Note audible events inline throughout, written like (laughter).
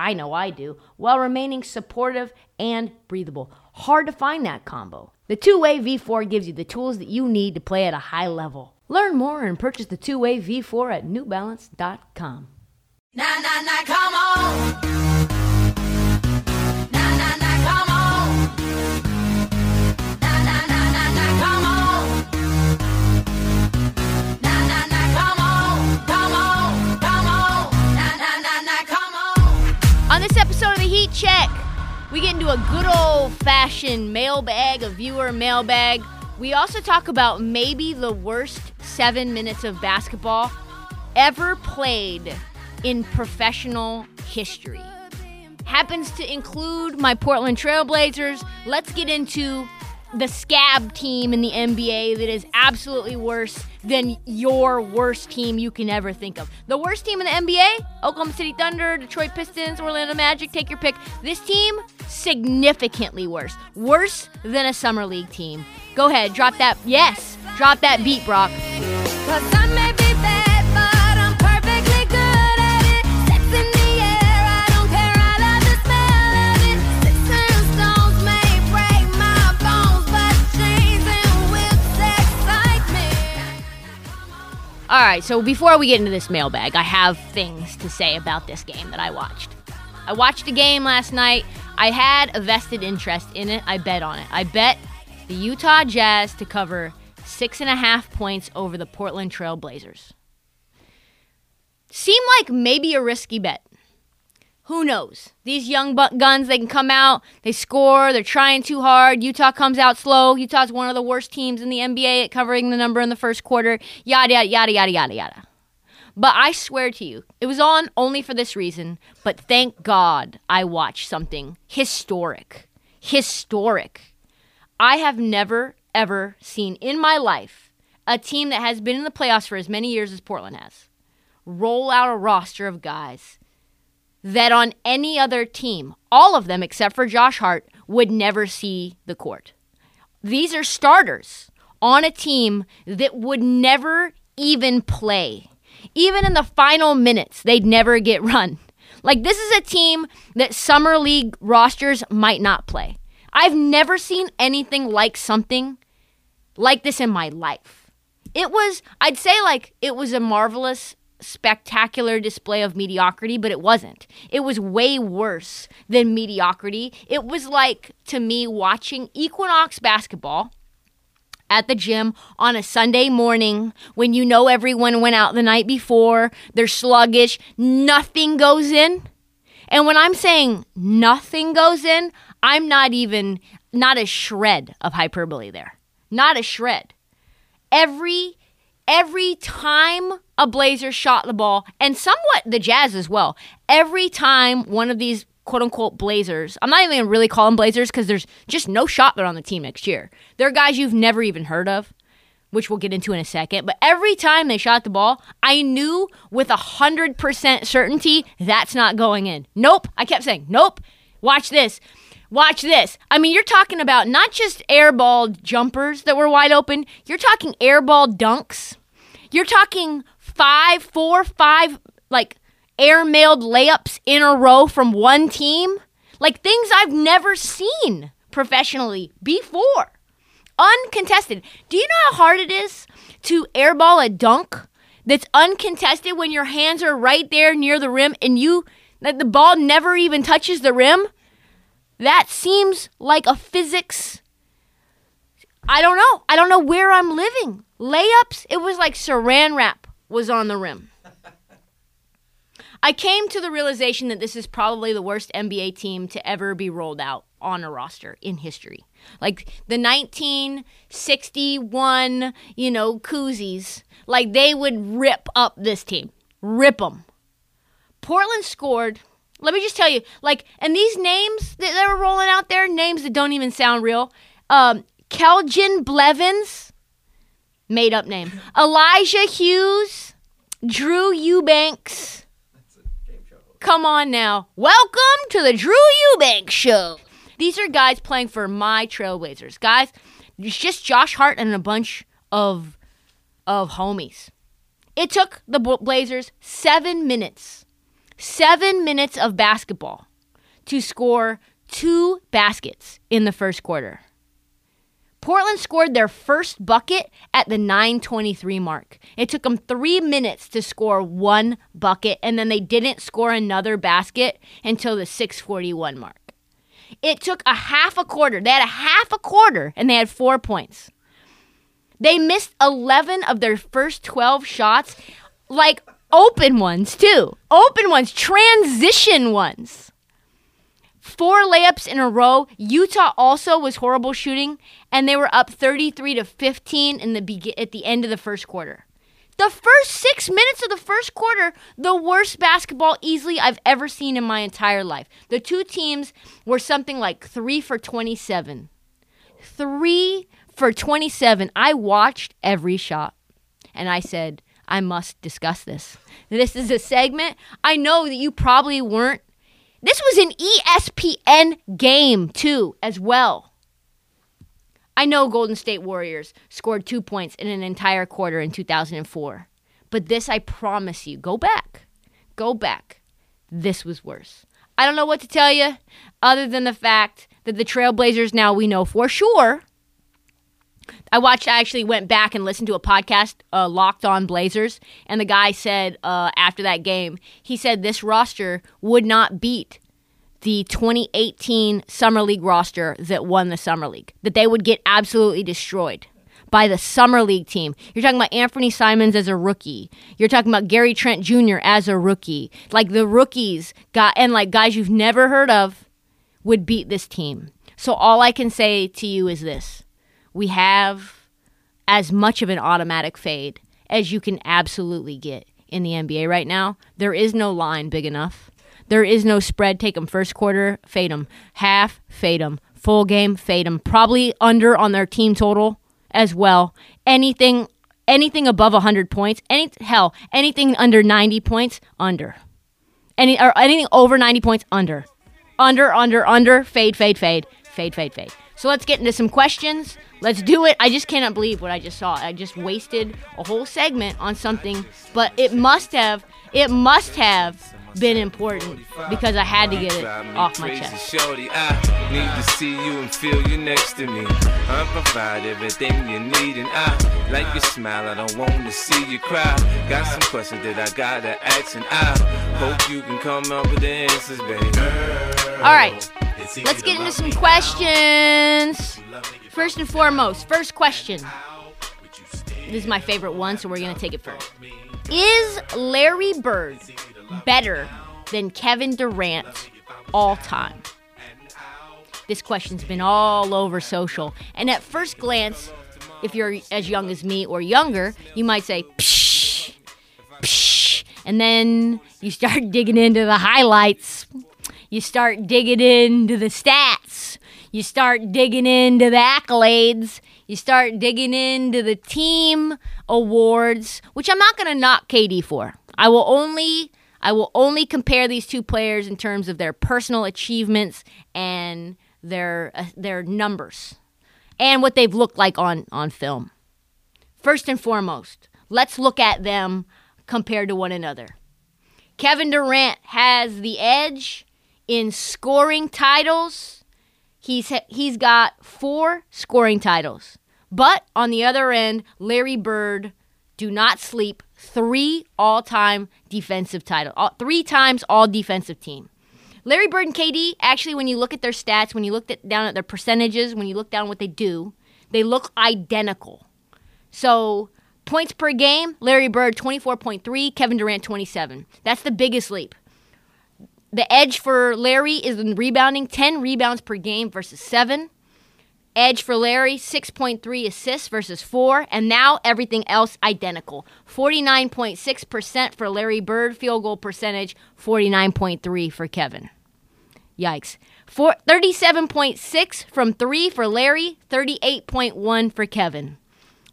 I know I do, while remaining supportive and breathable. Hard to find that combo. The two way V4 gives you the tools that you need to play at a high level. Learn more and purchase the two way V4 at newbalance.com. Na na na, come on. Check, we get into a good old fashioned mailbag, a viewer mailbag. We also talk about maybe the worst seven minutes of basketball ever played in professional history. Happens to include my Portland Trailblazers. Let's get into the scab team in the NBA that is absolutely worse than your worst team you can ever think of. The worst team in the NBA? Oklahoma City Thunder, Detroit Pistons, Orlando Magic, take your pick. This team, significantly worse. Worse than a Summer League team. Go ahead, drop that. Yes, drop that beat, Brock. Right, so before we get into this mailbag, I have things to say about this game that I watched. I watched a game last night. I had a vested interest in it. I bet on it. I bet the Utah Jazz to cover six and a half points over the Portland Trail Blazers. Seemed like maybe a risky bet. Who knows? These young guns, they can come out, they score, they're trying too hard. Utah comes out slow. Utah's one of the worst teams in the NBA at covering the number in the first quarter. Yada, yada, yada, yada, yada, yada. But I swear to you, it was on only for this reason. But thank God I watched something historic. Historic. I have never, ever seen in my life a team that has been in the playoffs for as many years as Portland has roll out a roster of guys that on any other team, all of them except for Josh Hart, would never see the court. These are starters on a team that would never even play. Even in the final minutes, they'd never get run. Like, this is a team that Summer League rosters might not play. I've never seen anything like something like this in my life. It was, I'd say, like, it was a marvelous, spectacular display of mediocrity, but it wasn't. It was way worse than mediocrity. It was like, to me, watching Equinox basketball at the gym on a Sunday morning when you know everyone went out the night before, they're sluggish, nothing goes in. And when I'm saying nothing goes in, I'm not even, not a shred of hyperbole there. Not a shred. Every, every time a Blazer shot the ball, and somewhat the Jazz as well, every time one of these quote unquote Blazers, I'm not even gonna really call them Blazers because there's just no shot there on the team next year. They're guys you've never even heard of, which we'll get into in a second. But every time they shot the ball, I knew with a hundred percent certainty that's not going in. Nope. I kept saying, nope. Watch this. Watch this. I mean, you're talking about not just airball jumpers that were wide open. You're talking airball dunks. You're talking five, four, five, like airmailed layups in a row from one team. Like things I've never seen professionally before. Uncontested. Do you know how hard it is to airball a dunk that's uncontested when your hands are right there near the rim and you that the ball never even touches the rim? That seems like a physics I don't know. I don't know where I'm living. Layups, it was like saran wrap was on the rim. I came to the realization that this is probably the worst NBA team to ever be rolled out on a roster in history. Like the 1961, you know, koozies, like they would rip up this team. Rip them. Portland scored, let me just tell you, like, and these names that they were rolling out there, names that don't even sound real. Um, Keljin Blevins, made up name. Elijah Hughes, Drew Eubanks. Come on now. Welcome to the Drew Eubanks Show. These are guys playing for my Trailblazers. Guys, it's just Josh Hart and a bunch of of homies. It took the Blazers seven minutes, seven minutes of basketball to score two baskets in the first quarter. Portland scored their first bucket at the 923 mark. It took them three minutes to score one bucket, and then they didn't score another basket until the 641 mark. It took a half a quarter. They had a half a quarter, and they had four points. They missed 11 of their first 12 shots, like open ones, too. Open ones, transition ones. Four layups in a row. Utah also was horrible shooting, and they were up 33 to 15 in the be- at the end of the first quarter. The first six minutes of the first quarter, the worst basketball easily I've ever seen in my entire life. The two teams were something like three for 27 three for 27. I watched every shot and I said, I must discuss this. This is a segment. I know that you probably weren't. This was an ESPN game, too, as well. I know Golden State Warriors scored two points in an entire quarter in 2004. But this, I promise you, go back. Go back. This was worse. I don't know what to tell you other than the fact that the Trailblazers now we know for sure. I watched, I actually went back and listened to a podcast, uh, Locked On Blazers, and the guy said uh, after that game, he said this roster would not beat the 2018 Summer League roster that won the Summer League, that they would get absolutely destroyed by the Summer League team. You're talking about Anthony Simons as a rookie. You're talking about Gary Trent Jr. as a rookie. Like the rookies got, and like guys you've never heard of would beat this team. So all I can say to you is this we have as much of an automatic fade as you can absolutely get in the NBA right now. There is no line big enough. There is no spread. Take them first quarter, fade them. Half, fade them. Full game, fade them. Probably under on their team total as well. Anything anything above 100 points, any hell, anything under 90 points, under. Any or anything over 90 points, under. Under, under, under, fade, fade, fade, fade, fade, fade. So let's get into some questions. Let's do it. I just cannot believe what I just saw. I just wasted a whole segment on something, but it must have, it must have been important because I had to get it off my chest. Shorty, I need to see you and feel you next to me. I provide everything you need, and I like your smile. I don't want to see you cry. Got some questions that I gotta ask, and I hope you can come up with the answers, baby. All right, let's get into some questions. First and foremost, first question. This is my favorite one, so we're going to take it first. Is Larry Bird better than Kevin Durant all time? This question's been all over social. And at first glance, if you're as young as me or younger, you might say, psh, psh. And then you start (laughs) digging into the highlights. You start digging into the stats. You start digging into the accolades. You start digging into the team awards, which I'm not going to knock KD for. I will only I will only compare these two players in terms of their personal achievements and their uh, their numbers and what they've looked like on on film. First and foremost, let's look at them compared to one another. Kevin Durant has the edge in scoring titles. He's he's got four scoring titles. But on the other end, Larry Bird do not sleep three all-time defensive title. All, three times all defensive team. Larry Bird and KD, actually, when you look at their stats, when you look at, down at their percentages, when you look down what they do, they look identical. So points per game, Larry Bird 24.3, Kevin Durant 27. That's the biggest leap. The edge for Larry is in rebounding, 10 rebounds per game versus 7. Edge for Larry, 6.3 assists versus 4, and now everything else identical. 49.6% for Larry Bird, field goal percentage, 49.3 for Kevin. Yikes. Four, 37.6 from 3 for Larry, 38.1 for Kevin.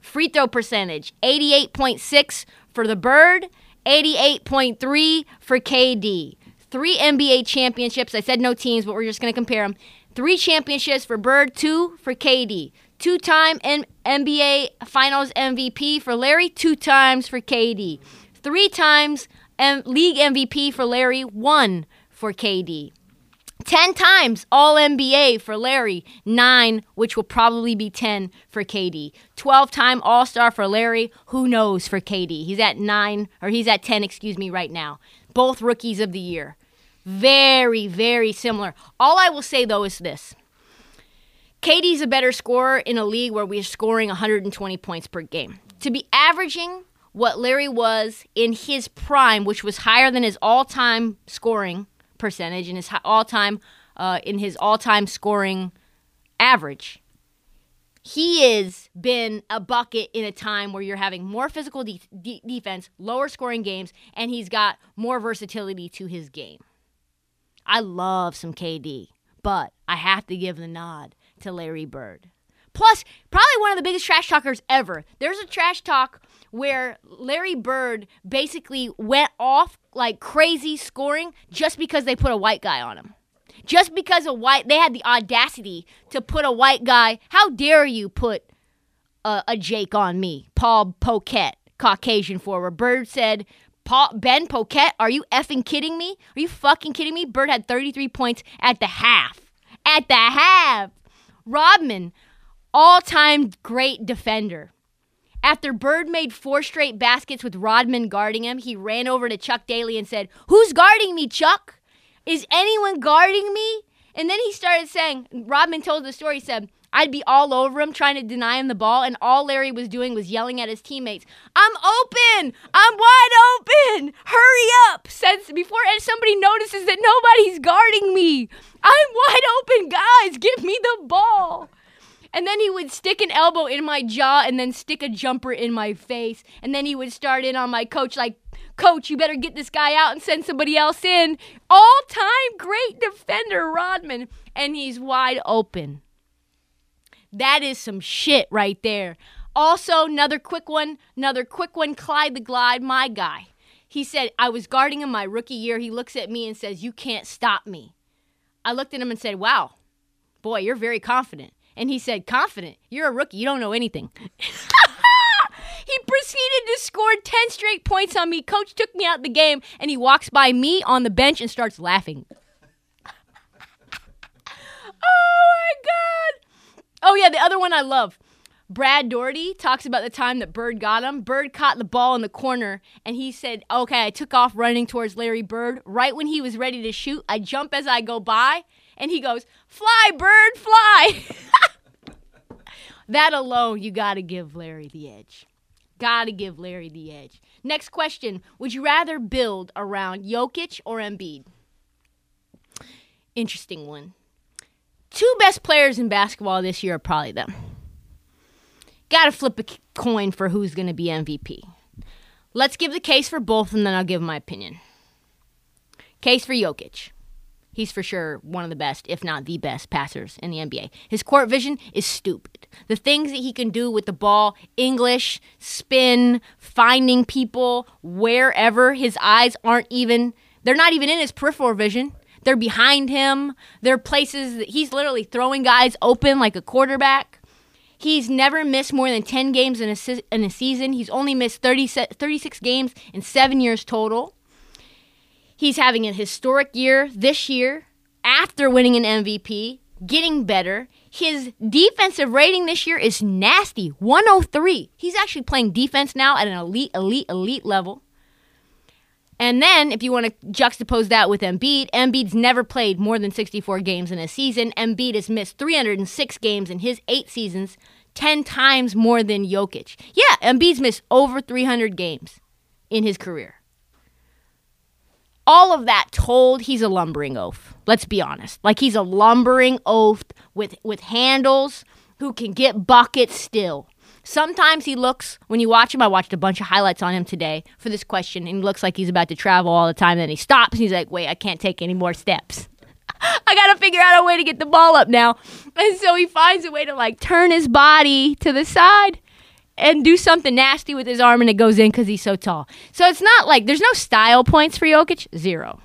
Free throw percentage, 88.6 for the Bird, 88.3 for KD. Three NBA championships. I said no teams, but we're just going to compare them. Three championships for Bird, two for KD. Two time N- NBA Finals MVP for Larry, two times for KD. Three times M- league MVP for Larry, one for KD. 10 times All NBA for Larry, 9, which will probably be 10 for KD. 12 time All Star for Larry, who knows for KD. He's at 9, or he's at 10, excuse me, right now. Both rookies of the year. Very, very similar. All I will say, though, is this KD's a better scorer in a league where we're scoring 120 points per game. To be averaging what Larry was in his prime, which was higher than his all time scoring percentage and his all time uh, in his all time scoring average. He has been a bucket in a time where you're having more physical de- de- defense, lower scoring games, and he's got more versatility to his game. I love some KD, but I have to give the nod to Larry Bird. Plus, probably one of the biggest trash talkers ever. There's a trash talk where Larry Bird basically went off like crazy scoring just because they put a white guy on him. Just because a white, they had the audacity to put a white guy. How dare you put a, a Jake on me? Paul Poquette, Caucasian forward. Bird said, Paul, Ben Poquette, are you effing kidding me? Are you fucking kidding me? Bird had 33 points at the half. At the half. Rodman, all time great defender. After Bird made four straight baskets with Rodman guarding him, he ran over to Chuck Daly and said, Who's guarding me, Chuck? Is anyone guarding me? And then he started saying, Rodman told the story, he said, I'd be all over him trying to deny him the ball, and all Larry was doing was yelling at his teammates, I'm open! I'm wide open! Hurry up! Since before somebody notices that nobody's guarding me. I'm wide open, guys! Give me the ball! And then he would stick an elbow in my jaw and then stick a jumper in my face. And then he would start in on my coach, like, Coach, you better get this guy out and send somebody else in. All time great defender, Rodman. And he's wide open. That is some shit right there. Also, another quick one, another quick one, Clyde the Glide, my guy. He said, I was guarding him my rookie year. He looks at me and says, You can't stop me. I looked at him and said, Wow, boy, you're very confident. And he said, Confident? You're a rookie. You don't know anything. (laughs) he proceeded to score 10 straight points on me. Coach took me out of the game, and he walks by me on the bench and starts laughing. (laughs) oh my God. Oh, yeah, the other one I love. Brad Daugherty talks about the time that Bird got him. Bird caught the ball in the corner and he said, Okay, I took off running towards Larry Bird. Right when he was ready to shoot, I jump as I go by and he goes, Fly, Bird, fly. (laughs) that alone, you got to give Larry the edge. Got to give Larry the edge. Next question Would you rather build around Jokic or Embiid? Interesting one. Two best players in basketball this year are probably them. Got to flip a coin for who's going to be MVP. Let's give the case for both, and then I'll give my opinion. Case for Jokic. He's for sure one of the best, if not the best, passers in the NBA. His court vision is stupid. The things that he can do with the ball, English, spin, finding people wherever his eyes aren't even, they're not even in his peripheral vision. They're behind him. They're places that he's literally throwing guys open like a quarterback. He's never missed more than 10 games in a, se- in a season. He's only missed 30, se- 36 games in seven years total. He's having a historic year this year after winning an MVP, getting better. His defensive rating this year is nasty 103. He's actually playing defense now at an elite, elite, elite level. And then, if you want to juxtapose that with Embiid, Embiid's never played more than 64 games in a season. Embiid has missed 306 games in his eight seasons, 10 times more than Jokic. Yeah, Embiid's missed over 300 games in his career. All of that told, he's a lumbering oaf. Let's be honest. Like he's a lumbering oaf with with handles, who can get buckets still. Sometimes he looks, when you watch him, I watched a bunch of highlights on him today for this question, and he looks like he's about to travel all the time. Then he stops and he's like, wait, I can't take any more steps. (laughs) I gotta figure out a way to get the ball up now. And so he finds a way to like turn his body to the side and do something nasty with his arm and it goes in because he's so tall. So it's not like there's no style points for Jokic, zero.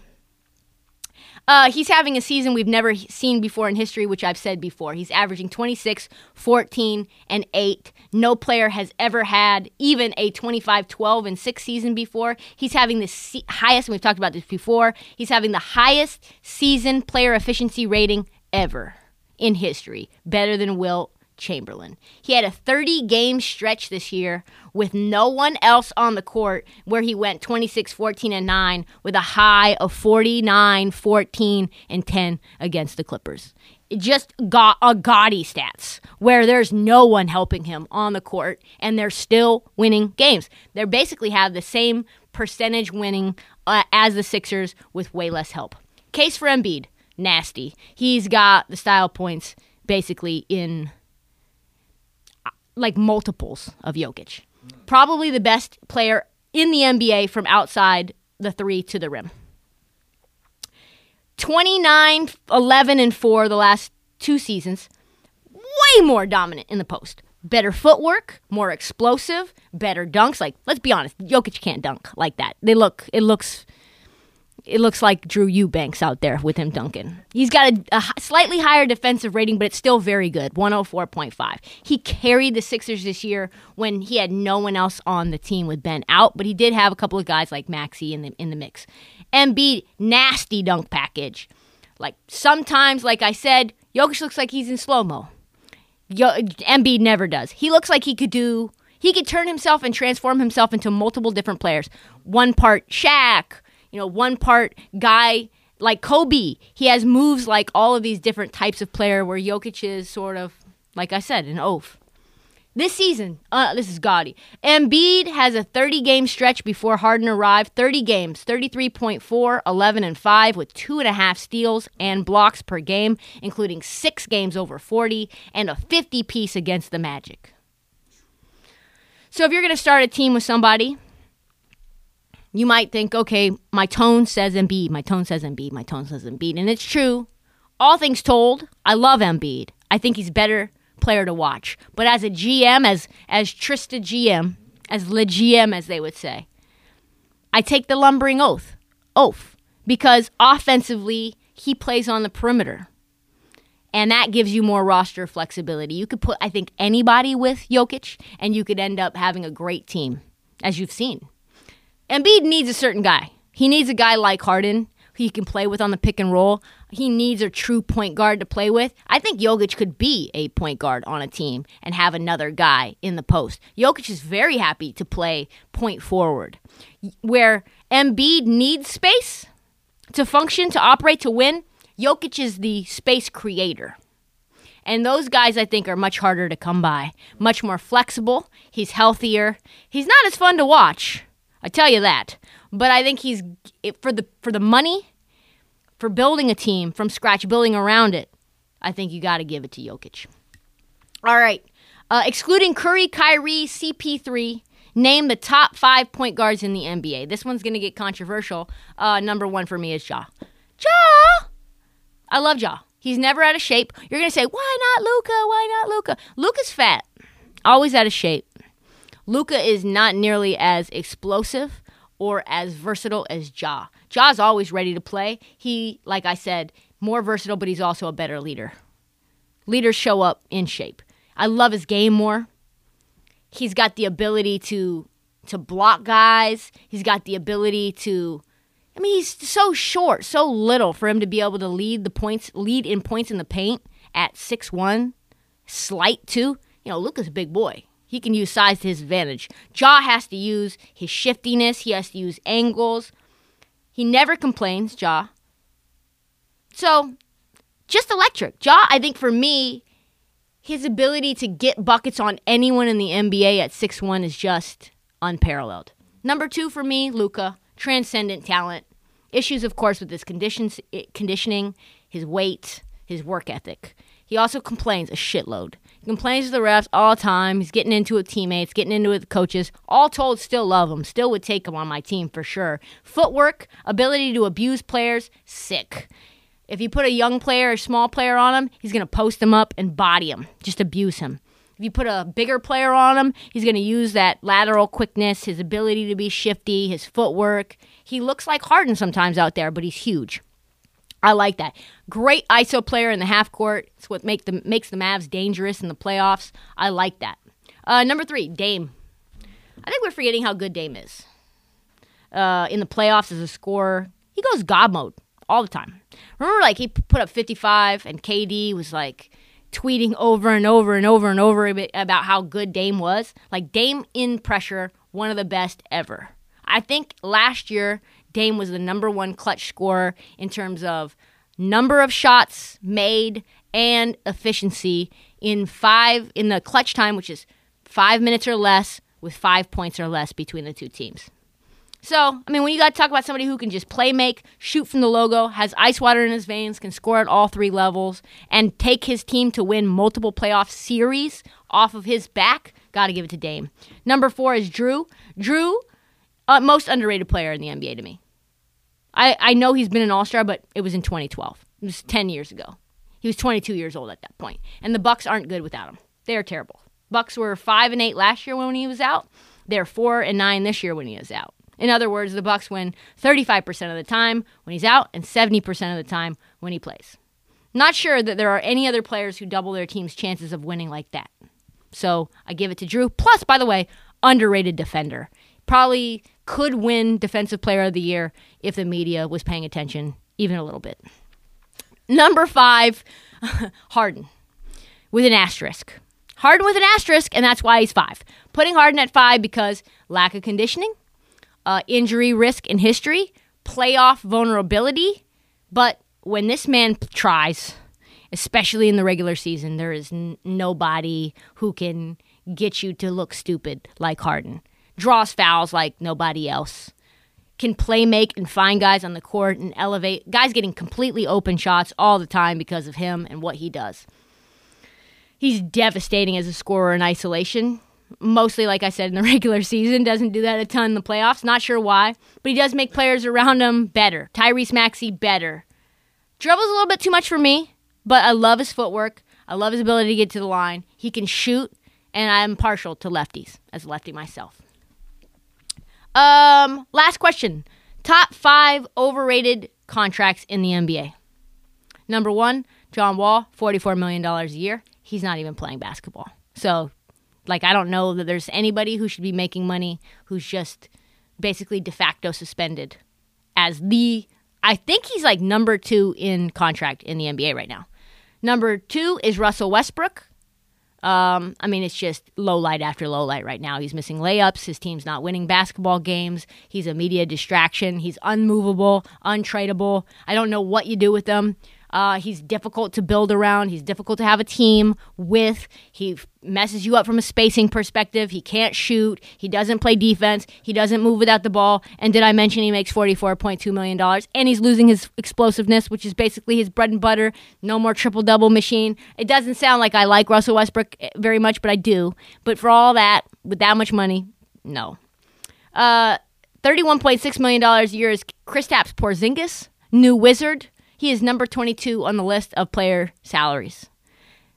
Uh, he's having a season we've never seen before in history, which I've said before. He's averaging 26, 14, and 8. No player has ever had even a 25, 12, and 6 season before. He's having the se- highest, and we've talked about this before, he's having the highest season player efficiency rating ever in history, better than Wilt Chamberlain. He had a 30 game stretch this year with no one else on the court where he went 26, 14, and 9 with a high of 49, 14, and 10 against the Clippers. Just got a gaudy stats where there's no one helping him on the court and they're still winning games. They basically have the same percentage winning uh, as the Sixers with way less help. Case for Embiid, nasty. He's got the style points basically in like multiples of Jokic. Probably the best player in the NBA from outside the three to the rim. 29, 11, and 4 the last two seasons. Way more dominant in the post. Better footwork, more explosive, better dunks. Like, let's be honest, Jokic can't dunk like that. They look, it looks it looks like Drew Eubanks out there with him dunking. He's got a, a slightly higher defensive rating, but it's still very good 104.5. He carried the Sixers this year when he had no one else on the team with Ben out, but he did have a couple of guys like Maxey in the, in the mix. Embiid, nasty dunk package. Like sometimes, like I said, Jokic looks like he's in slow mo. Yo- Embiid never does. He looks like he could do. He could turn himself and transform himself into multiple different players. One part Shaq, you know, one part guy like Kobe. He has moves like all of these different types of player. Where Jokic is sort of, like I said, an oaf. This season, uh, this is gaudy. Embiid has a 30 game stretch before Harden arrived. 30 games, 33.4, 11 and 5, with two and a half steals and blocks per game, including six games over 40 and a 50 piece against the Magic. So if you're going to start a team with somebody, you might think, okay, my tone says Embiid, my tone says Embiid, my tone says Embiid, and it's true. All things told, I love Embiid. I think he's better player to watch. But as a GM, as as Trysta GM, as le GM as they would say, I take the lumbering oath, oath, because offensively he plays on the perimeter, and that gives you more roster flexibility. You could put, I think, anybody with Jokic, and you could end up having a great team, as you've seen. Embiid needs a certain guy. He needs a guy like Harden who he can play with on the pick and roll. He needs a true point guard to play with. I think Jokic could be a point guard on a team and have another guy in the post. Jokic is very happy to play point forward. Where Embiid needs space to function, to operate, to win, Jokic is the space creator. And those guys, I think, are much harder to come by. Much more flexible. He's healthier. He's not as fun to watch. I tell you that. But I think he's for the for the money, for building a team from scratch, building around it. I think you got to give it to Jokic. All right, uh, excluding Curry, Kyrie, CP3. Name the top five point guards in the NBA. This one's going to get controversial. Uh, number one for me is Ja. Ja. I love Ja. He's never out of shape. You're going to say, why not Luka? Why not Luka? Luka's fat, always out of shape. Luka is not nearly as explosive or as versatile as Ja. Ja's always ready to play. He, like I said, more versatile, but he's also a better leader. Leaders show up in shape. I love his game more. He's got the ability to to block guys. He's got the ability to I mean, he's so short, so little for him to be able to lead the points, lead in points in the paint at six one, slight too. You know, Luka's a big boy. He can use size to his advantage. Ja has to use his shiftiness. He has to use angles. He never complains, Ja. So, just electric. Ja, I think for me, his ability to get buckets on anyone in the NBA at six one is just unparalleled. Number two for me, Luka, transcendent talent. Issues, of course, with his conditions, eh, conditioning, his weight, his work ethic. He also complains a shitload. He complains to the refs all the time. He's getting into it with teammates, getting into it with coaches. All told, still love him. Still would take him on my team for sure. Footwork, ability to abuse players, sick. If you put a young player or small player on him, he's going to post him up and body him, just abuse him. If you put a bigger player on him, he's going to use that lateral quickness, his ability to be shifty, his footwork. He looks like Harden sometimes out there, but he's huge. I like that. Great ISO player in the half court. It's what make the, makes the Mavs dangerous in the playoffs. I like that. Uh, number three, Dame. I think we're forgetting how good Dame is. Uh, in the playoffs as a scorer, he goes God mode all the time. Remember, like he put up 55, and KD was like tweeting over and over and over and over about how good Dame was. Like Dame in pressure, one of the best ever. I think last year Dame was the number one clutch scorer in terms of number of shots made and efficiency in five in the clutch time, which is five minutes or less, with five points or less between the two teams. So, I mean, when you got to talk about somebody who can just play make, shoot from the logo, has ice water in his veins, can score at all three levels, and take his team to win multiple playoff series off of his back, got to give it to Dame. Number four is Jrue. Jrue, uh, most underrated player in the NBA to me. I, I know he's been an All Star, but it was in 2012. It was 10 years ago. He was 22 years old at that point, and the Bucks aren't good without him. They are terrible. Bucks were five and eight last year when he was out. They're four and nine this year when he is out. In other words, the Bucks win 35% of the time when he's out and 70% of the time when he plays. Not sure that there are any other players who double their team's chances of winning like that. So I give it to Jrue. Plus, by the way, underrated defender. Probably could win Defensive Player of the Year if the media was paying attention even a little bit. Number five, (laughs) Harden with an asterisk. Harden with an asterisk, and that's why he's five. Putting Harden at five because lack of conditioning, uh, injury risk in history, playoff vulnerability. But when this man tries, especially in the regular season, there is n- nobody who can get you to look stupid like Harden. Draws fouls like nobody else. Can play make and find guys on the court and elevate. Guys getting completely open shots all the time because of him and what he does. He's devastating as a scorer in isolation. Mostly, like I said, in the (laughs) regular season. Doesn't do that a ton in the playoffs. Not sure why. But he does make players around him better. Tyrese Maxey, better. Dribbles a little bit too much for me, but I love his footwork. I love his ability to get to the line. He can shoot, and I'm partial to lefties as a lefty myself. Um, last question. Top five overrated contracts in the NBA. Number one, John Wall, $44 million a year. He's not even playing basketball. So, like, I don't know that there's anybody who should be making money who's just basically de facto suspended as the. I think he's like number two in contract in the NBA right now. Number two is Russell Westbrook. Um, I mean, it's just low light after low light right now. He's missing layups. His team's not winning basketball games. He's a media distraction. He's unmovable, untradeable. I don't know what you do with him. Uh, he's difficult to build around. He's difficult to have a team with. He messes you up from a spacing perspective. He can't shoot. He doesn't play defense. He doesn't move without the ball. And did I mention he makes $44.2 million? And he's losing his explosiveness, which is basically his bread and butter. No more triple double machine. It doesn't sound like I like Russell Westbrook eh, very much, but I do. But for all that, with that much money, no. Uh, $31.6 million a year is Kristaps Porzingis, new wizard. He is number 22 on the list of player salaries.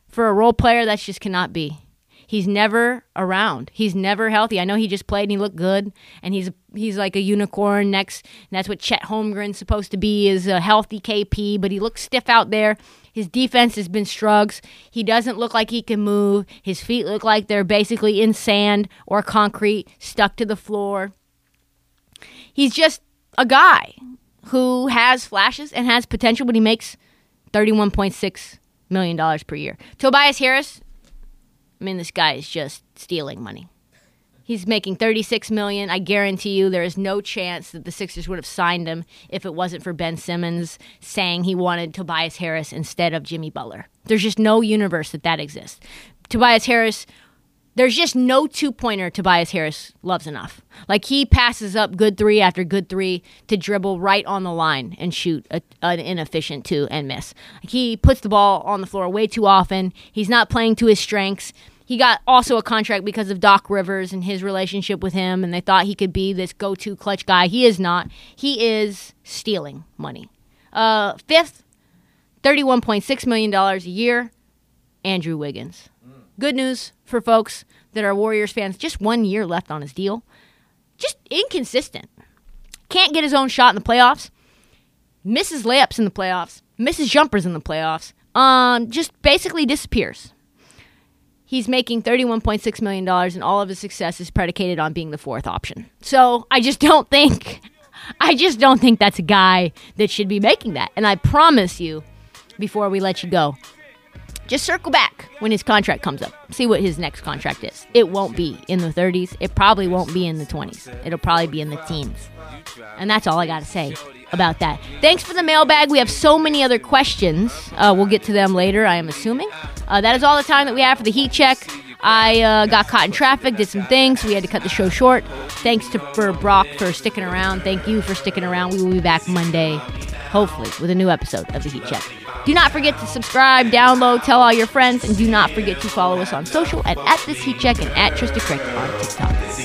For a role player, that just cannot be. He's never around. He's never healthy. I know he just played and he looked good, and he's he's like a unicorn next. That's what Chet Holmgren's supposed to be is a healthy KP, but he looks stiff out there. His defense has been struggles. He doesn't look like he can move. His feet look like they're basically in sand or concrete, stuck to the floor. He's just a guy who has flashes and has potential, but he makes $31.6 million per year. Tobias Harris, I mean, this guy is just stealing money. He's making 36 million. I guarantee you there is no chance that the Sixers would have signed him if it wasn't for Ben Simmons saying he wanted Tobias Harris instead of Jimmy Butler. There's just no universe that that exists. Tobias Harris there's just no two pointer Tobias Harris loves enough. Like he passes up good three after good three to dribble right on the line and shoot a, an inefficient two and miss. Like he puts the ball on the floor way too often. He's not playing to his strengths. He got also a contract because of Doc Rivers and his relationship with him, and they thought he could be this go to clutch guy. He is not. He is stealing money. Uh, fifth, $31.6 million a year, Andrew Wiggins. Good news for folks that are Warriors fans. Just one year left on his deal. Just inconsistent. Can't get his own shot in the playoffs. Misses layups in the playoffs. Misses jumpers in the playoffs. Um, just basically disappears. He's making $31.6 million, and all of his success is predicated on being the fourth option. So I just don't think, I just don't think that's a guy that should be making that. And I promise you, before we let you go, just circle back when his contract comes up. See what his next contract is. It won't be in the 30s. It probably won't be in the 20s. It'll probably be in the teens. And that's all I got to say about that. Thanks for the mailbag. We have so many other questions. Uh, we'll get to them later, I am assuming. Uh, that is all the time that we have for the heat check. I uh, got caught in traffic, did some things. We had to cut the show short. Thanks to for Brock for sticking around. Thank you for sticking around. We will be back Monday, hopefully, with a new episode of the Heat Check. Do not forget to subscribe, download, tell all your friends, and do not forget to follow us on social at, at this Heat Check and at Trysta Krick on TikTok.